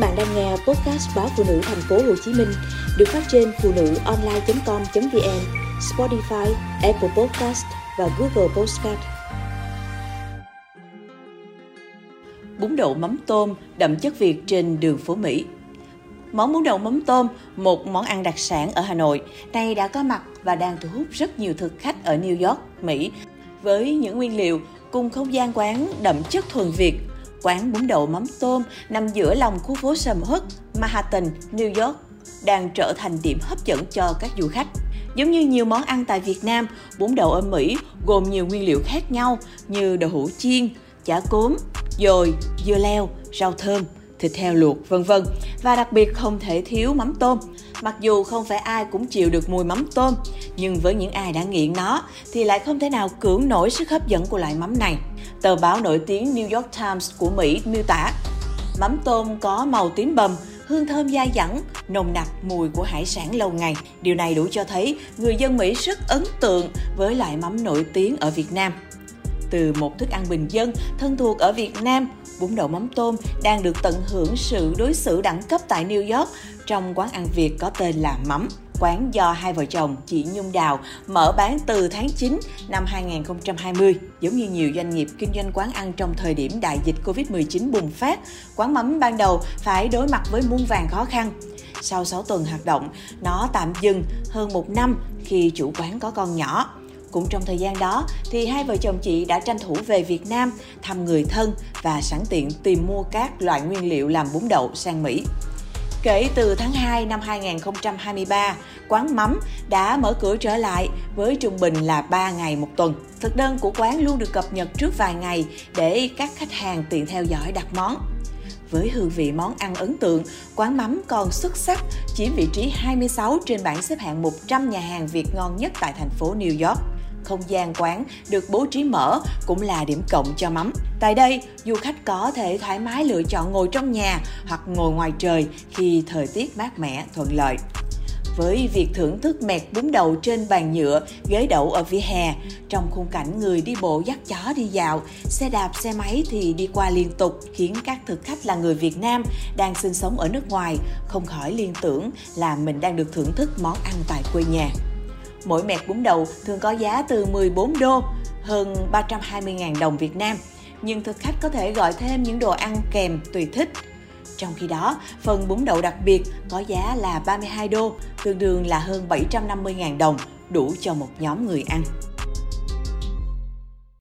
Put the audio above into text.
bạn đang nghe podcast báo phụ nữ thành phố Hồ Chí Minh được phát trên phụ nữ online.com.vn, Spotify, Apple Podcast và Google Podcast. Bún đậu mắm tôm đậm chất Việt trên đường phố Mỹ. Món bún đậu mắm tôm, một món ăn đặc sản ở Hà Nội, nay đã có mặt và đang thu hút rất nhiều thực khách ở New York, Mỹ với những nguyên liệu cùng không gian quán đậm chất thuần Việt quán bún đậu mắm tôm nằm giữa lòng khu phố sầm uất, Manhattan, New York, đang trở thành điểm hấp dẫn cho các du khách. Giống như nhiều món ăn tại Việt Nam, bún đậu ở Mỹ gồm nhiều nguyên liệu khác nhau như đậu hũ chiên, chả cốm, dồi, dưa leo, rau thơm, thịt heo luộc, vân vân và đặc biệt không thể thiếu mắm tôm. Mặc dù không phải ai cũng chịu được mùi mắm tôm, nhưng với những ai đã nghiện nó thì lại không thể nào cưỡng nổi sức hấp dẫn của loại mắm này. Tờ báo nổi tiếng New York Times của Mỹ miêu tả mắm tôm có màu tím bầm, hương thơm dai dẳng, nồng nặc mùi của hải sản lâu ngày. Điều này đủ cho thấy người dân Mỹ rất ấn tượng với loại mắm nổi tiếng ở Việt Nam. Từ một thức ăn bình dân thân thuộc ở Việt Nam, bún đậu mắm tôm đang được tận hưởng sự đối xử đẳng cấp tại New York trong quán ăn Việt có tên là Mắm. Quán do hai vợ chồng chị Nhung Đào mở bán từ tháng 9 năm 2020. Giống như nhiều doanh nghiệp kinh doanh quán ăn trong thời điểm đại dịch Covid-19 bùng phát, quán mắm ban đầu phải đối mặt với muôn vàng khó khăn. Sau 6 tuần hoạt động, nó tạm dừng hơn một năm khi chủ quán có con nhỏ. Cũng trong thời gian đó thì hai vợ chồng chị đã tranh thủ về Việt Nam thăm người thân và sẵn tiện tìm mua các loại nguyên liệu làm bún đậu sang Mỹ. Kể từ tháng 2 năm 2023, quán mắm đã mở cửa trở lại với trung bình là 3 ngày một tuần. Thực đơn của quán luôn được cập nhật trước vài ngày để các khách hàng tiện theo dõi đặt món. Với hương vị món ăn ấn tượng, quán mắm còn xuất sắc, chiếm vị trí 26 trên bảng xếp hạng 100 nhà hàng Việt ngon nhất tại thành phố New York không gian quán được bố trí mở cũng là điểm cộng cho mắm. Tại đây, du khách có thể thoải mái lựa chọn ngồi trong nhà hoặc ngồi ngoài trời khi thời tiết mát mẻ, thuận lợi với việc thưởng thức mẹt bún đậu trên bàn nhựa, ghế đậu ở vỉa hè, trong khung cảnh người đi bộ dắt chó đi dạo, xe đạp, xe máy thì đi qua liên tục, khiến các thực khách là người Việt Nam đang sinh sống ở nước ngoài không khỏi liên tưởng là mình đang được thưởng thức món ăn tại quê nhà. Mỗi mẹt bún đậu thường có giá từ 14 đô, hơn 320.000 đồng Việt Nam, nhưng thực khách có thể gọi thêm những đồ ăn kèm tùy thích. Trong khi đó, phần bún đậu đặc biệt có giá là 32 đô, tương đương là hơn 750.000 đồng, đủ cho một nhóm người ăn.